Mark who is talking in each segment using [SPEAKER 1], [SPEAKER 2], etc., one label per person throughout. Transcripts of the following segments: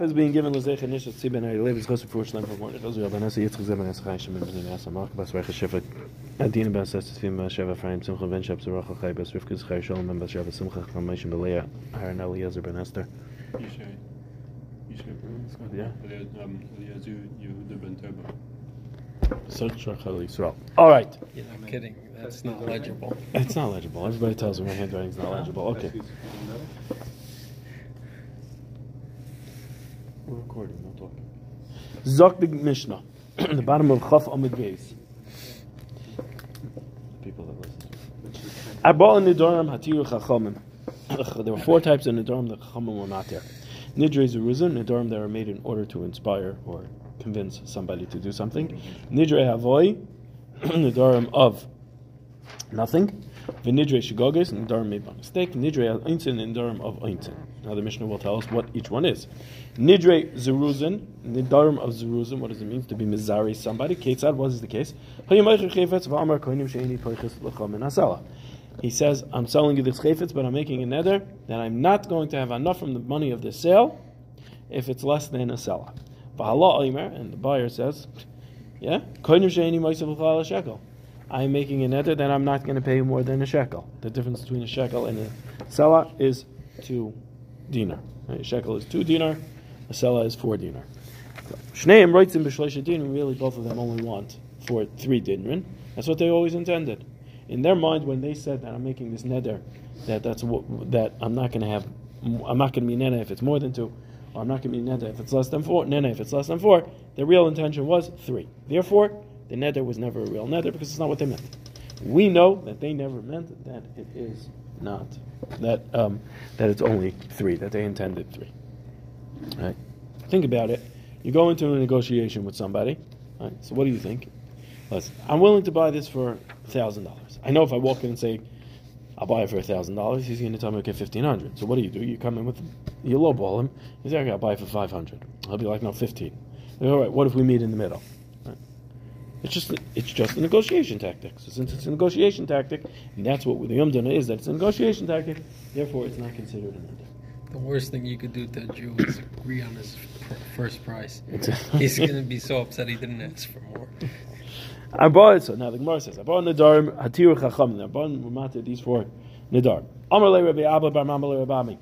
[SPEAKER 1] is being given Lezech and Nishat Tzibin Ari Lev is Chosef for Shleim for Morning. Those are Rabban Yitzchak Zeben Es Chai Shemin B'nei Asa Mark Bas Recha Shefet Adina Ben Sestes Fim Bas Sheva Frayim Simcha Ben Shep Zeracha Chai Bas Rivka Zchai Shalom Ben Bas Sheva Simcha Cham Meishim Beleah Haran Eliezer Ben Esther.
[SPEAKER 2] Yishai. Yishai.
[SPEAKER 1] Yeah.
[SPEAKER 2] Eliezer um, Yehuda Ben Teba.
[SPEAKER 1] Search Shachal Yisrael. All right.
[SPEAKER 3] You're not kidding. That's not legible.
[SPEAKER 1] It's not legible. Everybody tells me my handwriting's not legible. Okay. We're recording, not talking. Zok the Mishnah, the bottom of Chaf Amid Beis. People that listen. Abal Nidoram Hatiru Chachamim. There were four types of Nidoram that Chachamim were not there. Nidre Zeruzim, Nidoram that are made in order to inspire or convince somebody to do something. Nidre Havoi, Nidoram of nothing. V'nidre Shigoges, Nidoram made by mistake. Nidre Al Einzin, Nidoram of Einzin. Now the Mishnah will tell us what each one is. Nidre Zeruzin, Nidarim of Zeruzin, what does it mean to be Mizari somebody? Ketzad, what is the case? He says, I'm selling you this chayfetz, but I'm making a nether that I'm not going to have enough from the money of the sale if it's less than a seller. And the buyer says, yeah, I'm making a nether that I'm not going to pay more than a shekel. The difference between a shekel and a seller is two dinar. Right? A shekel is two dinar, a is four dinar. Shneim writes in B'shleisha din, really both of them only want for three dinrin. That's what they always intended. In their mind, when they said that I'm making this nether, that that's what, that I'm not going to have, I'm not going to be nene if it's more than two, or I'm not going to be nene if it's less than four, nene if it's less than four. Their real intention was three. Therefore, the nether was never a real nether because it's not what they meant. We know that they never meant that it is not that um, that it's only three that they intended three. Right? Think about it. You go into a negotiation with somebody. Right? So what do you think? Listen, I'm willing to buy this for thousand dollars. I know if I walk in and say I'll buy it for thousand dollars, he's going to tell me okay fifteen hundred. So what do you do? You come in with you lowball him. He's like, I'll buy it for five hundred. I'll be like, no, fifteen. All right. What if we meet in the middle? It's just it's just a negotiation tactic. So since it's a negotiation tactic, and that's what the Yom is, that it's a negotiation tactic, therefore it's not considered an under.
[SPEAKER 3] The worst thing you could do to a Jew is agree on his first price. He's going to be so upset he didn't ask for more.
[SPEAKER 1] I bought it. So now the Gemara says, I bought Nadarim Hatiru Chacham. I bought Ramata these four Nadar. Amar le Rabbi Abba bar Mama le Rabami.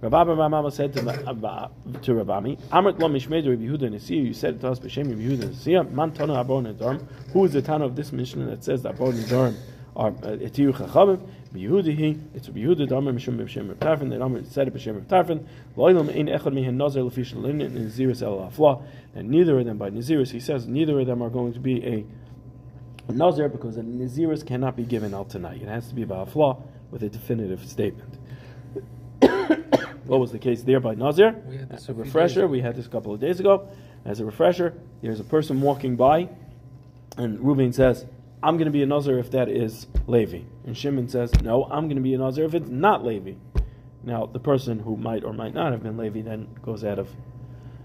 [SPEAKER 1] Rabbi Abba bar Mama said to, to Rabami, Amrit lo mishmedu Rabbi Yehuda Nesiya. You said to us b'shem Rabbi Yehuda Nesiya. Man tana Abba Nadarim. Who is the Tana of this Mishnah that says that Abba Nadarim are uh, Hatiru Chachamim? Yehuda it's Yehuda Damar Mishum B'Shem Reb Tarfin. The Damar said it B'Shem Reb Tarfin. Lo'ilam Ein Echad Mihin Nazir Lefish Lin and El Afla. And neither of them by Naziris, he says, neither of them are going to be a Nazir because a Naziris cannot be given out tonight. It has to be by Afla with a definitive statement. what was the case there by Nazir? As a refresher, we had this a couple of days ago. As a refresher, there's a person walking by, and Reuben says, I'm going to be a Nazir if that is Levi. And Shimon says, No, I'm going to be a Nazir if it's not Levi. Now, the person who might or might not have been Levi then goes out of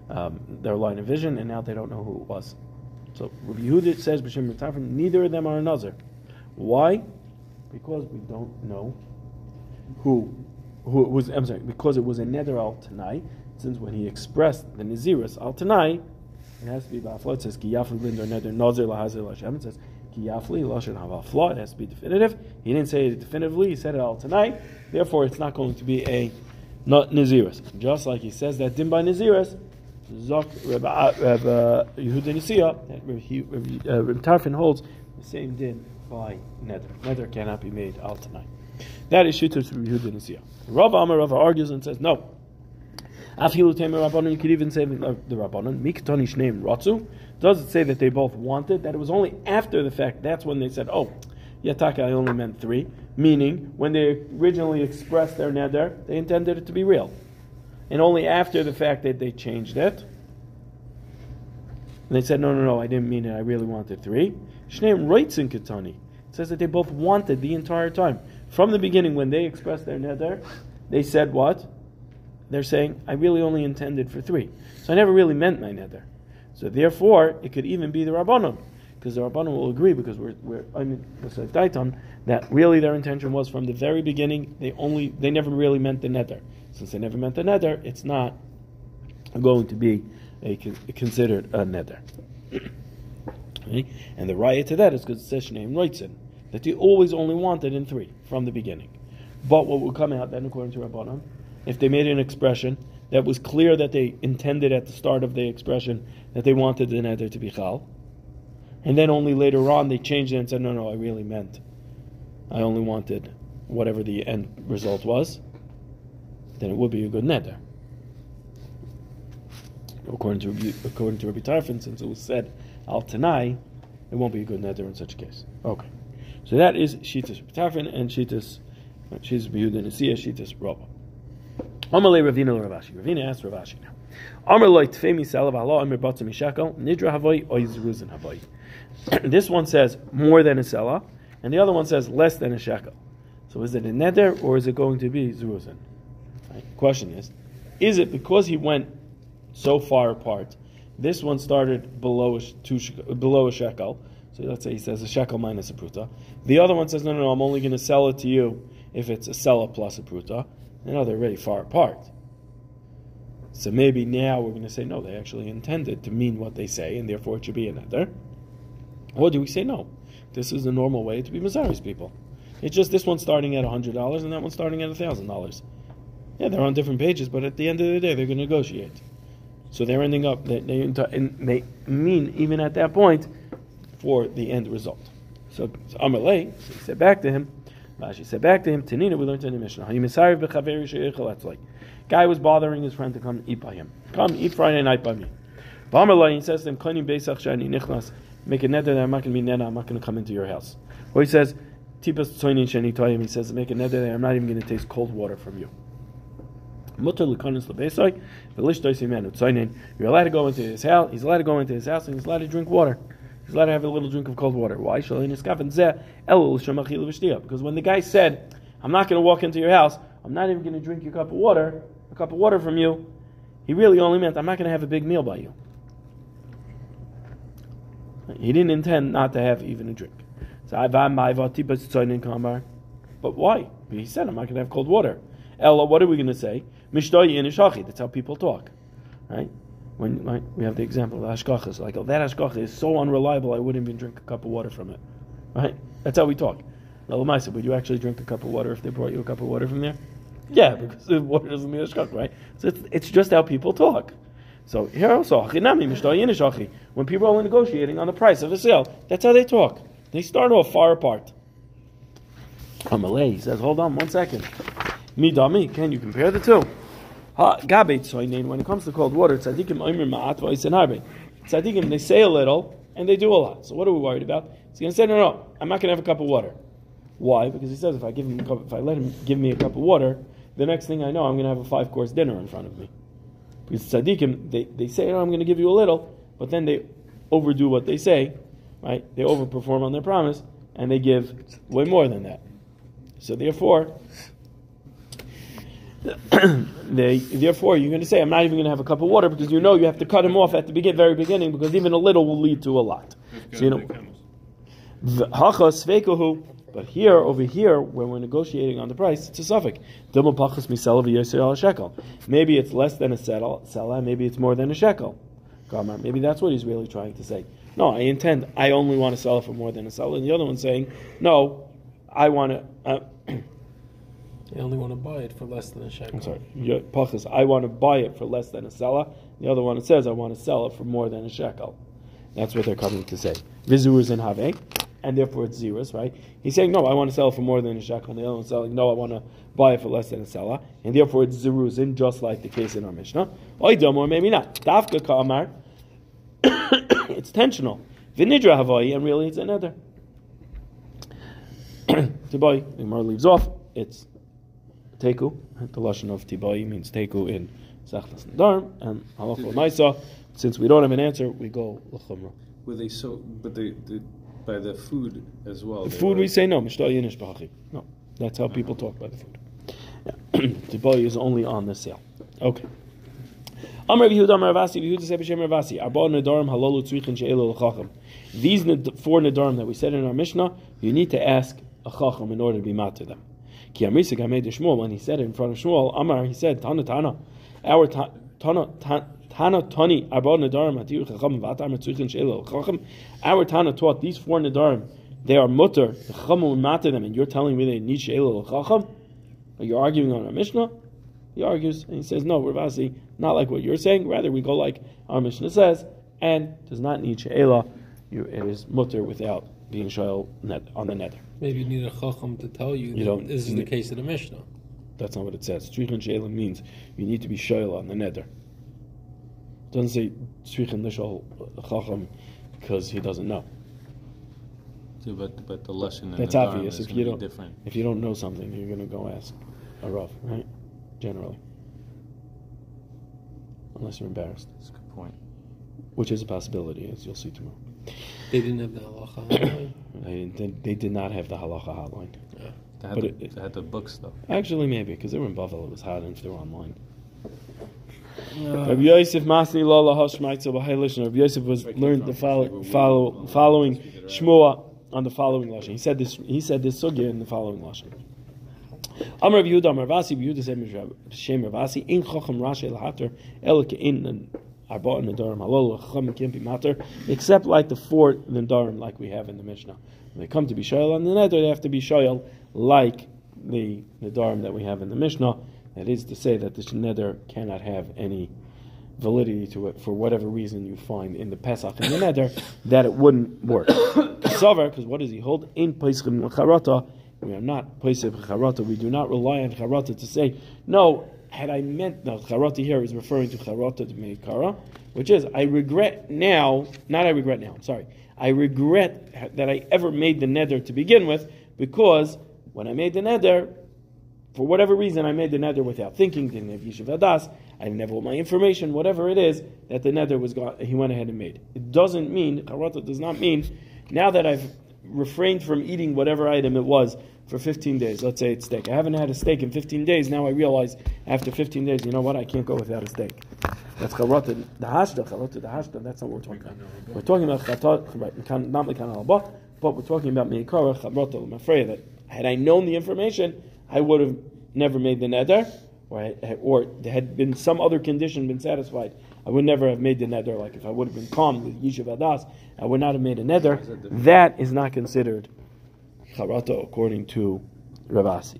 [SPEAKER 1] um, their line of vision, and now they don't know who it was. So Rabbi Yehuda says, B'Shem Tafin, neither of them are a Nazir. Why? Because we don't know who, who was. I'm sorry, because it was a Neder al Tanai. Since when he expressed the Naziris al Tanai, it has to be Ba'afla. It says, Ki Yafli Linder Neder Nazir Lahazir Lashem. It says, Kiyafli, Lashon Havafla, it has to be definitive. He didn't say it definitively, he said it all tonight. Therefore, it's not going to be a not Naziris. Just like he says that Dim by Naziris, Zok Reb uh, Yehuda Nisiya, uh, Reb Tarfin holds the same din by Nether. Nether cannot be made al tonight. That is Shittus Reb Yehuda Nisiya. Rav Amar Rav argues and says, no. Afilu Temer Rabbanon, you could even say uh, the Rabbanon, Miktoni Shneim Ratzu, does it say that they both wanted? That it was only after the fact, that's when they said, oh, Yataka, I only meant three. Meaning, when they originally expressed their neder, they intended it to be real. And only after the fact that they changed it, and they said, no, no, no, I didn't mean it, I really wanted three. Shneim writes in Katani. It says that they both wanted the entire time. From the beginning, when they expressed their neder, they said what? They're saying, I really only intended for three. So I never really meant my neder. So therefore, it could even be the Rabbanon, because the Rabbanon will agree, because we're, we're I mean, that really their intention was from the very beginning, they only, they never really meant the nether. Since they never meant the nether, it's not going to be a, considered a neder. Okay? And the riot to that is because it says Shneim Reitzin, that they always only wanted in three from the beginning. But what would come out then, according to Rabbanon, if they made an expression that was clear that they intended at the start of the expression that they wanted the neder to be chal, and then only later on they changed it and said, no, no, I really meant, I only wanted whatever the end result was, then it would be a good neder. According to according to Rabbi Tarfon, since it was said al tanai, it won't be a good neder in such a case. Okay, so that is shitas Tarfon and shitas she's Yehuda Nesiya shitas Rabba. Amalei Ravina Ravashi. Ravina asked Ravashi now. Amalei Tfemi Salav Allah Amir Batzim Mishakel Nidra Havoi Oiz Ruzin Havoi. This one says more than a selah, and the other one says less than a shekel. So is it a neder or is it going to be zeruzin? Right. Question is, is it because he went so far apart? This one started below a, two, below a shekel. So let's say he says a shekel minus a pruta. The other one says, no, no, no, I'm only going to sell it to you if it's a selah plus a pruta. Know, they're really far apart. So maybe now we're going to say, no, they actually intended to mean what they say, and therefore it should be a neder. Or do we say no? This is the normal way to be Mazaris people. It's just this one starting at $100 and that one starting at $1,000. Yeah, they're on different pages, but at the end of the day, they're going to negotiate. So they're ending up, they, they, they mean, even at that point, for the end result. So, so Amalei, so he said back to him, Rashi said back to him, Tanina, we learned in the Mishnah. That's like, guy was bothering his friend to come eat by him. Come eat Friday night by me. Amalei, he says to him, make a neder that I'm not going to be neder, I'm not going to come into your house. Or he says, Tipas he says, make a neder that I'm not even going to taste cold water from you. You're allowed to go into his house, he's allowed to go into his house, and he's allowed to drink water. He's allowed to have a little drink of cold water. Why? Because when the guy said, I'm not going to walk into your house, I'm not even going to drink your cup of water, a cup of water from you, he really only meant, I'm not going to have a big meal by you. He didn't intend not to have even a drink. But why? He said, I'm not going to have cold water. Ella, what are we going to say? That's how people talk. Right? When right, we have the example of Ashkachas, like, oh, that Ashkacha is so unreliable, I wouldn't even drink a cup of water from it. Right? That's how we talk. Now, said, would you actually drink a cup of water if they brought you a cup of water from there? Yeah, because the water doesn't mean Ashkach, right? So it's, it's just how people talk. So here also, when people are negotiating on the price of a sale, that's how they talk. They start off far apart. Amalei, says, hold on one second. Midami, can you compare the two? When it comes to cold water, tzadikim oimer. Tzadikim, they say a little and they do a lot. So what are we worried about? He's going to say, no, no, I'm not going to have a cup of water. Why? Because he says if I give him, a cup, if I let him give me a cup of water, the next thing I know, I'm going to have a five course dinner in front of me. Because tzaddikim, they, they say, oh, I'm going to give you a little, but then they overdo what they say, right? They overperform on their promise, and they give way more than that. So therefore, they, therefore, you're going to say, I'm not even going to have a cup of water because you know you have to cut him off at the begin, very beginning because even a little will lead to a lot. So, you know, but here, over here, when we're negotiating on the price, it's a suffix. Maybe it's less than a selah, maybe it's more than a shekel. Maybe that's what he's really trying to say. No, I intend, I only want to sell it for more than a selah. And the other one's saying, no, I want to. Uh,
[SPEAKER 3] I only want to buy it for less than a shekel.
[SPEAKER 1] I'm sorry. Pachas, I want to buy it for less than a selah. The other one it says, I want to sell it for more than a shekel. That's what they're coming to say. Vizu is in Have and therefore it's zeros, right? He's saying, no, I want to sell for more than a shekel. And the other one's selling, no, I want to buy it for less than a selah. And therefore it's zeruzin, just like the case in our Mishnah. Oidom, or maybe not. Dafka ka'amar, it's tensional. Vinidra havai, and really it's another. Tibai, the Gemara leaves off, it's teku. The lashon of tibai means teku in Sachtas Darm, and halacha naisa. Since we don't have an answer, we go l'chumrah.
[SPEAKER 2] Were they so? But the, the by the food as well.
[SPEAKER 1] The food we say no, No, that's how people talk by the food. boy is only on the sale. Okay. Amar Yehuda Amar Ravasi Yehuda said B'Shem Ravasi Arba Nedarim Halalu Tzrichin She'elu L'Chacham. These four Nedarim that we said in our Mishnah, you need to ask a Chacham in order to be mat to them. Ki Amrisik Hamed Shmuel when he said it in front of Shmuel Amar he said Tana Tana our Tana Tana Tani Arba Nadarim Hatir Chacham Vatam Tzichin Sheila Chacham. Our Tana taught these four Nadarim. They are mutter. The Chacham will matter them, and you're telling me they need Sheila Chacham. Are you arguing on our Mishnah? He argues and he says, no, Ravasi, not like what you're saying. Rather, we go like our Mishnah says, and does not need She'ela. It is mutter without being shoyal net on the nether.
[SPEAKER 3] Maybe you need a chacham to tell you,
[SPEAKER 1] You
[SPEAKER 3] that
[SPEAKER 1] don't
[SPEAKER 3] this is the case of the Mishnah.
[SPEAKER 1] That's not what it says. Tzrichin She'ela means you need to be shoyal on the nether. It doesn't say Tzrichin Lishal Chacham because he doesn't know.
[SPEAKER 2] Yeah, but but the lesson
[SPEAKER 1] That's
[SPEAKER 2] the
[SPEAKER 1] obvious. If you don't,
[SPEAKER 2] different.
[SPEAKER 1] if you don't know something, you're going to go ask a Rav, right? Generally. Unless you're embarrassed,
[SPEAKER 2] That's a good point.
[SPEAKER 1] which is a possibility, as you'll see tomorrow.
[SPEAKER 3] They didn't have the halacha.
[SPEAKER 1] They, they, they did not have the halacha hotline.
[SPEAKER 2] They had,
[SPEAKER 1] But
[SPEAKER 2] the,
[SPEAKER 1] it-
[SPEAKER 2] they had the books though.
[SPEAKER 1] Actually, maybe because they were in Buffalo. It was hot, and if they were online. Rabbi Yosef Masni Lala Hashmaitza B'Hailish. Rabbi Yosef was learned the follow, follow, following Shmua on the following lashon. He said this. He said this sugya in the following lashon. Amar Rabbi Yehuda Amar Vasi Rabbi Yehuda said Shem Ravasi In Chacham Rashi Lahater El Kein Arba Nedarim Halol Chacham can't be matter except like the four Nedarim like we have in the Mishnah. When they come to be shoyal on the neder, they have to be shoyal like the Nedarim that we have in the Mishnah. That is to say that the neder cannot have any validity to it for whatever reason you find in the Pesach and the neder that it wouldn't work. Savar, because what does he hold? In Peschim Charata, we are not Pesach Charata. We do not rely on Charata to say, no, had I meant, no, Charata here is referring to Charata to Meikara, which is, I regret now, not I regret now, I'm sorry, I regret that I ever made the neder to begin with, because when I made the neder, for whatever reason, I made the nether without thinking, didn't have Yishuv Adas, I didn't my information, whatever it is, that the nether was got, he went ahead and made. It doesn't mean, Charata does not mean, now that I've refrained from eating whatever item it was for 15 days, let's say it's steak. I haven't had a steak in 15 days, now I realize after 15 days, you know what, I can't go without a steak. That's Charata, the hashda, Charata, the hashda, that's not what we're talking about. We're talking about Charata, right, not Mekan Alba, but we're talking about Meikara, Charata, I'm afraid that had I known the information, I would have never made the neder, or, or there had been some other condition been satisfied. I would never have made the neder. Like if I would have been calm with Yishuv Adas, I would not have made a neder. That is not considered charata according to Ravasi.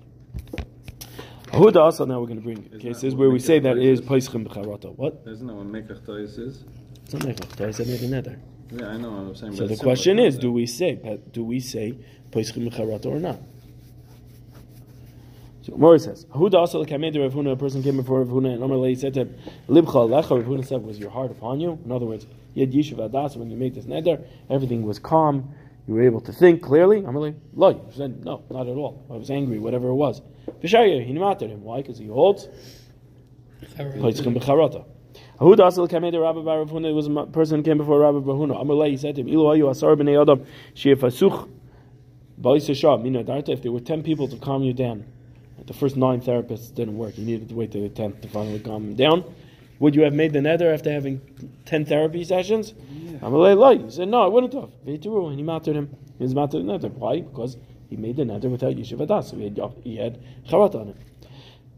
[SPEAKER 1] Huda also now we're going to bring
[SPEAKER 2] that
[SPEAKER 1] cases where we say that it is
[SPEAKER 2] is?
[SPEAKER 1] paischim b'charata. What?
[SPEAKER 2] Isn't that what Mekach Toyes is?
[SPEAKER 1] It's not like I said made a neder.
[SPEAKER 2] Yeah, I know what I'm saying.
[SPEAKER 1] So
[SPEAKER 2] but
[SPEAKER 1] the question is, do we say do we say paischim b'charata or not? So Mori says, Huda also came into Rav Huna, a person came before Rav Huna, and Amar Lei said to him, Libcha Alecha, Rav Huna said, was your heart upon you? In other words, you had Yishuv Adas, when you made this neder, everything was calm, you were able to think clearly. Amar Lei, Lo, you said, no, not at all. I was angry, whatever it was. Vishaya, he mated him. Why? Because he holds. Ahuda asel kamei de Rabbi Bar Huna. It was a person who came before Rabbi Bar Huna. Amar Lei, he said to him, Ilu ayu asar b'nei adam she'efasuch ba'is shah mina darta. If there were ten people to calm you down, the first nine therapists didn't work. You needed to wait to the tenth to finally calm him down. Would you have made the nether after having ten therapy sessions? Loi. He said, No, I wouldn't have. And he mounted him. He was mounted the nether. Why? Because he made the nether without Yishuv Adas. So he had, he had on him.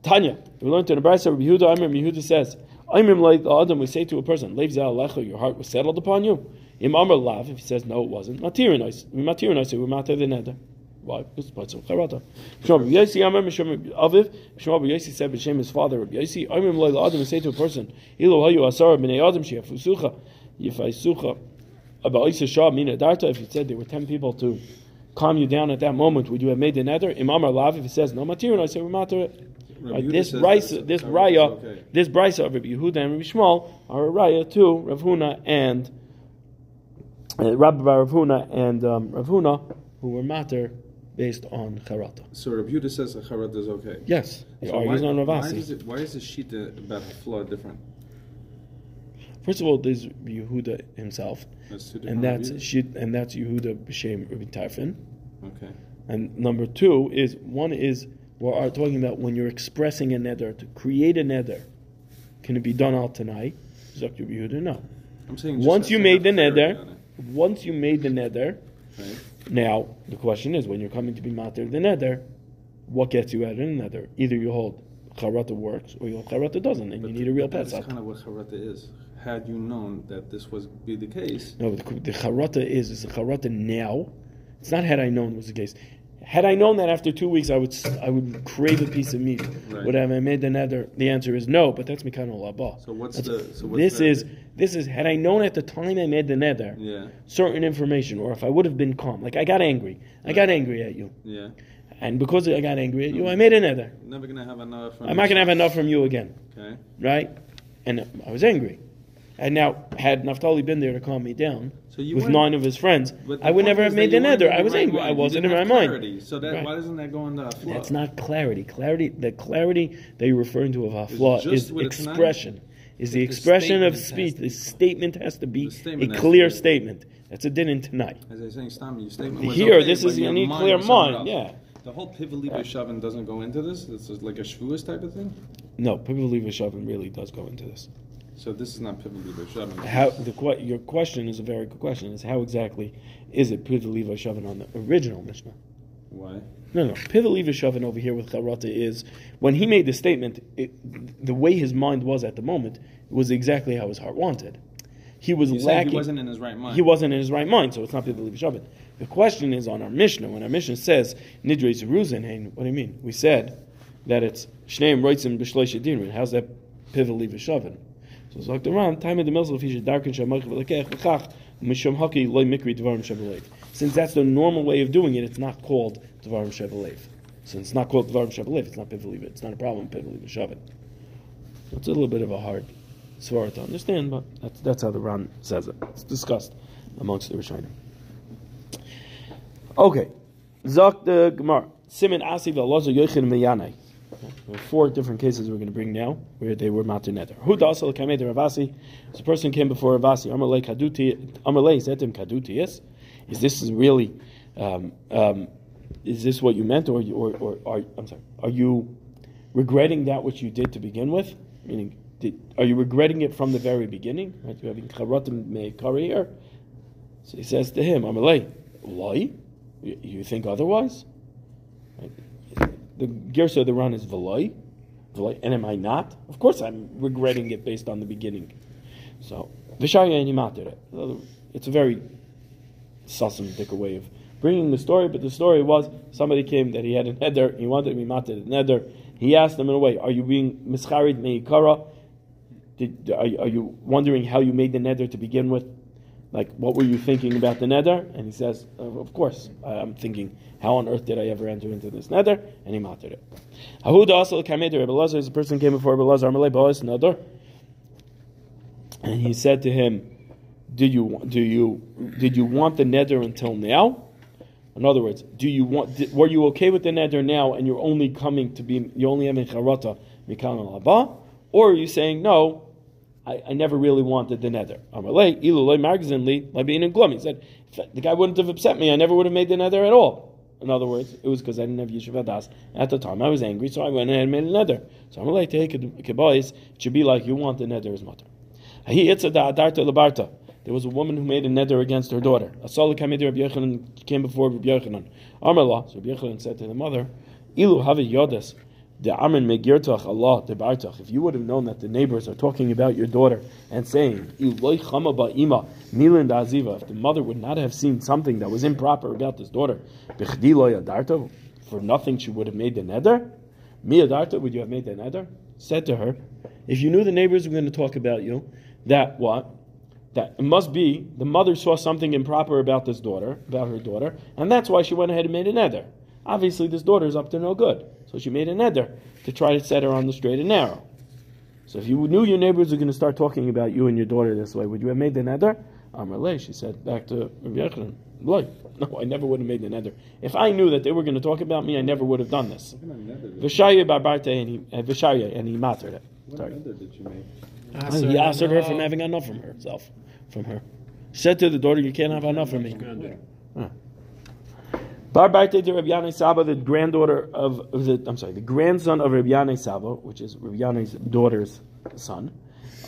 [SPEAKER 1] Tanya, we learned in the Brisa, Rabbi Yehuda, Amir, Yehuda says, Amim like Adam, we say to a person, Lev zal lecha, your heart was settled upon you. Im Amr lav, if he says no, it wasn't. Matirinize, we matirinize, we matir the neder. Why? Because it's part of charata. Shmuel Rabbi Yosi, Amr, Mishum Aviv, Shmuel Rabbi Yosi said, B'Shem his father, Rabbi Yosi, Amim like the Adam, we say to a person, Ilo hayu asar b'nei Adam, sheyafusucha, yifaisucha, about Isa Shah, Mina Darta, if you said there were ten people to calm you down at that moment, would you have made the nether? Imam Lav, if he says no material, I say we matter Right, this
[SPEAKER 2] that
[SPEAKER 1] this raya,
[SPEAKER 2] okay.
[SPEAKER 1] this brisa of Rabbi Yehuda and Rabbi Shmuel are a raya to Rav Huna and uh, Rabbi Rav Huna and um, Rav Huna, who were matter based on charata.
[SPEAKER 2] So Rabbi Yehuda says that Charat is okay.
[SPEAKER 1] Yes, he
[SPEAKER 2] So
[SPEAKER 1] argues
[SPEAKER 2] why,
[SPEAKER 1] on
[SPEAKER 2] why, is it, why is the Shita about Hafla different?
[SPEAKER 1] First of all, there's Yehuda himself,
[SPEAKER 2] That's
[SPEAKER 1] and that's? Shit, and that's Yehuda b'shem Rabbi Tarfin.
[SPEAKER 2] Okay.
[SPEAKER 1] And number two is one is we're talking about when you're expressing a neder to create a neder. Can it be done out tonight? Dr. Yehuda, no.
[SPEAKER 2] I'm saying
[SPEAKER 1] Once you made the neder, once you made the neder,
[SPEAKER 2] right?
[SPEAKER 1] Now the question is when you're coming to be mater the neder, what gets you out of the neder? Either you hold charata works or you hold charata doesn't, and you need a real pesach.
[SPEAKER 2] That's kind of what Charata is. had you known that this was be the case,
[SPEAKER 1] No, the, the charata is is the charata now. It's not had I known was the case. Had I known that after two weeks I would I would crave a piece of meat,
[SPEAKER 2] Right.
[SPEAKER 1] would I have made the nether? The answer is no. But that's mikano labah.
[SPEAKER 2] so what's
[SPEAKER 1] That's-
[SPEAKER 2] the so what's
[SPEAKER 1] This
[SPEAKER 2] the,
[SPEAKER 1] is this is had I known at the time I made the nether
[SPEAKER 2] yeah
[SPEAKER 1] certain information, or if I would have been calm, like I got angry, I got angry at you,
[SPEAKER 2] yeah
[SPEAKER 1] and because I got angry at you, I made a nether.
[SPEAKER 2] never gonna have enough.
[SPEAKER 1] I'm not gonna have enough from you again,
[SPEAKER 2] Okay.
[SPEAKER 1] right? And I was angry. And now, had Naphtali been there to calm me down
[SPEAKER 2] So
[SPEAKER 1] with nine of his friends, I would never have made the nether. I was
[SPEAKER 2] right
[SPEAKER 1] angry.
[SPEAKER 2] mind.
[SPEAKER 1] I wasn't in my mind.
[SPEAKER 2] So that
[SPEAKER 1] Right.
[SPEAKER 2] why doesn't that go into flow?
[SPEAKER 1] That's not clarity. Clarity, the clarity that you're referring to of hafla
[SPEAKER 2] just
[SPEAKER 1] is
[SPEAKER 2] what
[SPEAKER 1] expression. Is the
[SPEAKER 3] The
[SPEAKER 1] expression of speech. The statement has to be a clear
[SPEAKER 2] be-
[SPEAKER 1] statement. That's a din in tonight.
[SPEAKER 2] As I was saying, Stam, your statement was
[SPEAKER 1] Here,
[SPEAKER 2] okay,
[SPEAKER 1] this is you need clear mind. Yeah.
[SPEAKER 2] The whole shoving doesn't go into this. This is like a shvuas type of thing.
[SPEAKER 1] No, shoving really does go into this.
[SPEAKER 2] So this is not pivot shoving.
[SPEAKER 1] How the que- your question is a very good question. Is how exactly is it pivot leave shoving on the original Mishnah?
[SPEAKER 2] Why?
[SPEAKER 1] No, no. Pivot shoving over here with Charata is when he made the statement. It, the way his mind was at the moment was exactly how his heart wanted. He was
[SPEAKER 2] You
[SPEAKER 1] lacking.
[SPEAKER 2] he wasn't in his right mind.
[SPEAKER 1] He wasn't in his right mind, so it's not pivot shoving. The question is on our Mishnah. When our Mishnah says Nidre Zeruzin, hey, what do you mean? We said that it's Shneim Roitzim B'Shleish Dinrin. How's that pivot shoving? So it's like the Ran, time of the Milsel Fisher Darkin Shamach V'Lekech eh, V'Chach Mishum Haki Loy Mikri Dvarim Shevalev. Since that's the normal way of doing it, it's not called Dvarim Shevalev. Since it's not called Dvarim Shevalev, it's not pivot. It's not a problem. Shoving. So it's a little bit of a hard svara to understand, but that's, that's how the Ran says it. It's discussed amongst the Rishonim. Okay, Zok the Gemara. Simin Asi v'Elazar Yochanan Miyanai. Four different cases we're going to bring now where they were matir neder. Who also came to Ravasi? This person came before Ravasi. Amalei kaduti. Amalei him kaduti. Yes, is this really? Um, um, is this what you meant, or or or are I'm sorry? Are you regretting that which you did to begin with? Meaning, did, are you regretting it from the very beginning? Right? You're having charotim meikari here. So he says to him, Amalei, why? You you think otherwise? Right? The Gersa of the Ran is Veloy. And am I not? Of course I'm regretting it based on the beginning. So, Vishaya and Yimatir. It's a very sussum dicker way of bringing the story, but the story was somebody came that he had a nether, he wanted to be matir nether. He asked them in a way, Are you being mischarid meikara? Are, are you wondering how you made the nether to begin with? Like, what were you thinking about the nether? And he says, "Uh, Of course, I'm thinking, how on earth did I ever enter into this nether? And he mated it. Hahuda also kamed Rebbe Lazar, as a person came before Rebbe Lazar, Boaz nether. And he said to him, did you, do you, did you want the nether until now? In other words, do you want? Did, were you okay with the neder now, and you're only coming to be? You're only having charata mikal alaba, or are you saying no? I, I never really wanted the neder. Amalei ilulei margzin li labin and glum. He said the guy wouldn't have upset me. I never would have made the nether at all. In other words, it was because I didn't have yeshiva das at the time. I was angry, so I went ahead and made a neder. So Amalei take kibais. It should be like you want the neder as mutter. A. There was a woman who made a nether against her daughter. Asala kamid Rabbi Yochanan came before Rabbi Yochanan. Amarla, so Rabbi Yochanan said to the mother, Ilu havi yodas, de amen megirtach Allah de bartach. If you would have known that the neighbors are talking about your daughter and saying, Iloi chama ba'ima, nilin aziva, if the mother would not have seen something that was improper about this daughter, for nothing she would have made the neder, mi yadarta, would you have made the neder? Said to her, if you knew the neighbors were going to talk about you, that what? that it must be the mother saw something improper about this daughter, about her daughter, and that's why she went ahead and made a neder. Obviously, this daughter is up to no good, so she made a neder to try to set her on the straight and narrow. So if you knew your neighbors were going to start talking about you and your daughter this way, would you have made the neder? Amarle, she said back to Rabbi Yochanan, "Look, no, I never would have made the neder. If I knew that they were going to talk about me, I never would have done this. Vishaya barbarte and he uh, Vishaya and he mattered it.
[SPEAKER 2] What
[SPEAKER 1] Sorry.
[SPEAKER 2] neder did you make?
[SPEAKER 3] Aser
[SPEAKER 1] He asked her
[SPEAKER 3] no.
[SPEAKER 1] from having enough from herself, from her. She said to the daughter, "You can't have enough from me." Bar Baite de Rabbi Yanai Saba, the granddaughter of, the, I'm sorry, the grandson of Rabbi Yanai Saba, which is Rabbi daughter's son.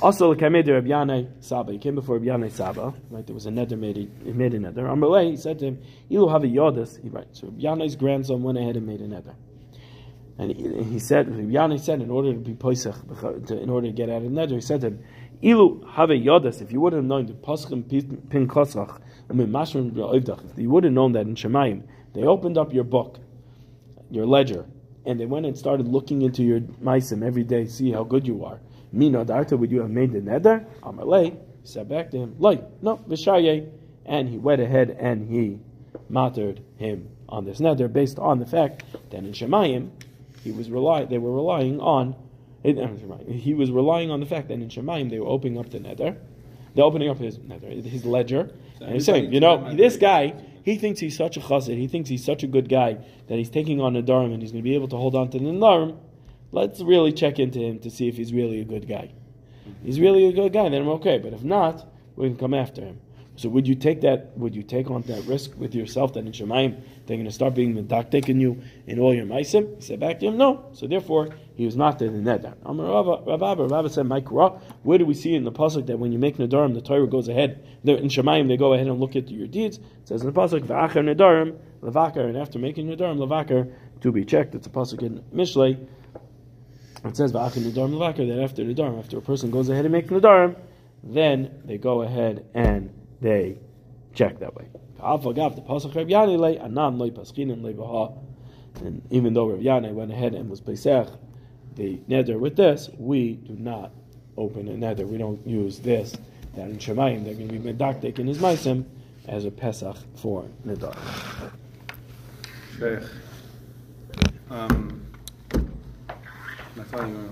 [SPEAKER 1] Also, Kameh de Rabbi Yanai Saba, he came before Rabbi Yanai Saba, right? There was a neder made, he, made a neder. Amalei, he said to him, "Ilu have a yodas." He right. So Rabbi grandson went ahead and made a neder. And he, he said, Rabbi said, in order to be poisach, in order to get out of neder, he said to him, Ilu have yodas, if you would have known the paschim pin kosach, I mean if you would have known that in Shemayim, they opened up your book, your ledger, and they went and started looking into your meisim every day, see how good you are. Mina darta, would you have made the neder? Amalei, said back to him, Loi, no, vishaye. And he went ahead and he mattered him on this neder based on the fact that in Shemayim, he was rely, they were relying on eh, he was relying on the fact that in Shemayim they were opening up the neder, they're opening up his neder, his ledger, so and he's saying, you know, this guy, he thinks he's such a chassid, he thinks he's such a good guy that he's taking on Nadarim and he's going to be able to hold on to the Nadarim. Let's really check into him to see if he's really a good guy. He's really a good guy, then I'm okay. But if not, we can come after him. So would you take that? Would you take on that risk with yourself that in Shemaim they're going to start being medaktek in you in all your meisim? He said back to him, no. So therefore, he was not there in that. Rabbi, Rabbi said, Mike, where do we see in the pasuk that when you make nadarim, the Torah goes ahead in Shemaim they go ahead and look at your deeds? It says in the pasuk, v'acher nadarim levakar, and after making nadarim levakar to be checked. It's a pasuk in Mishlei. It says v'acher nadarim levakar that after nadarim, after a person goes ahead and makes nadarim, then they go ahead and they check that way. And even though Rav Yana went ahead and was Pesach, the neder with this, we do not open a neder. We don't use this. That in Shemayim, they're going to be medaktik in his maisim as a Pesach for.
[SPEAKER 2] Sheikh, um,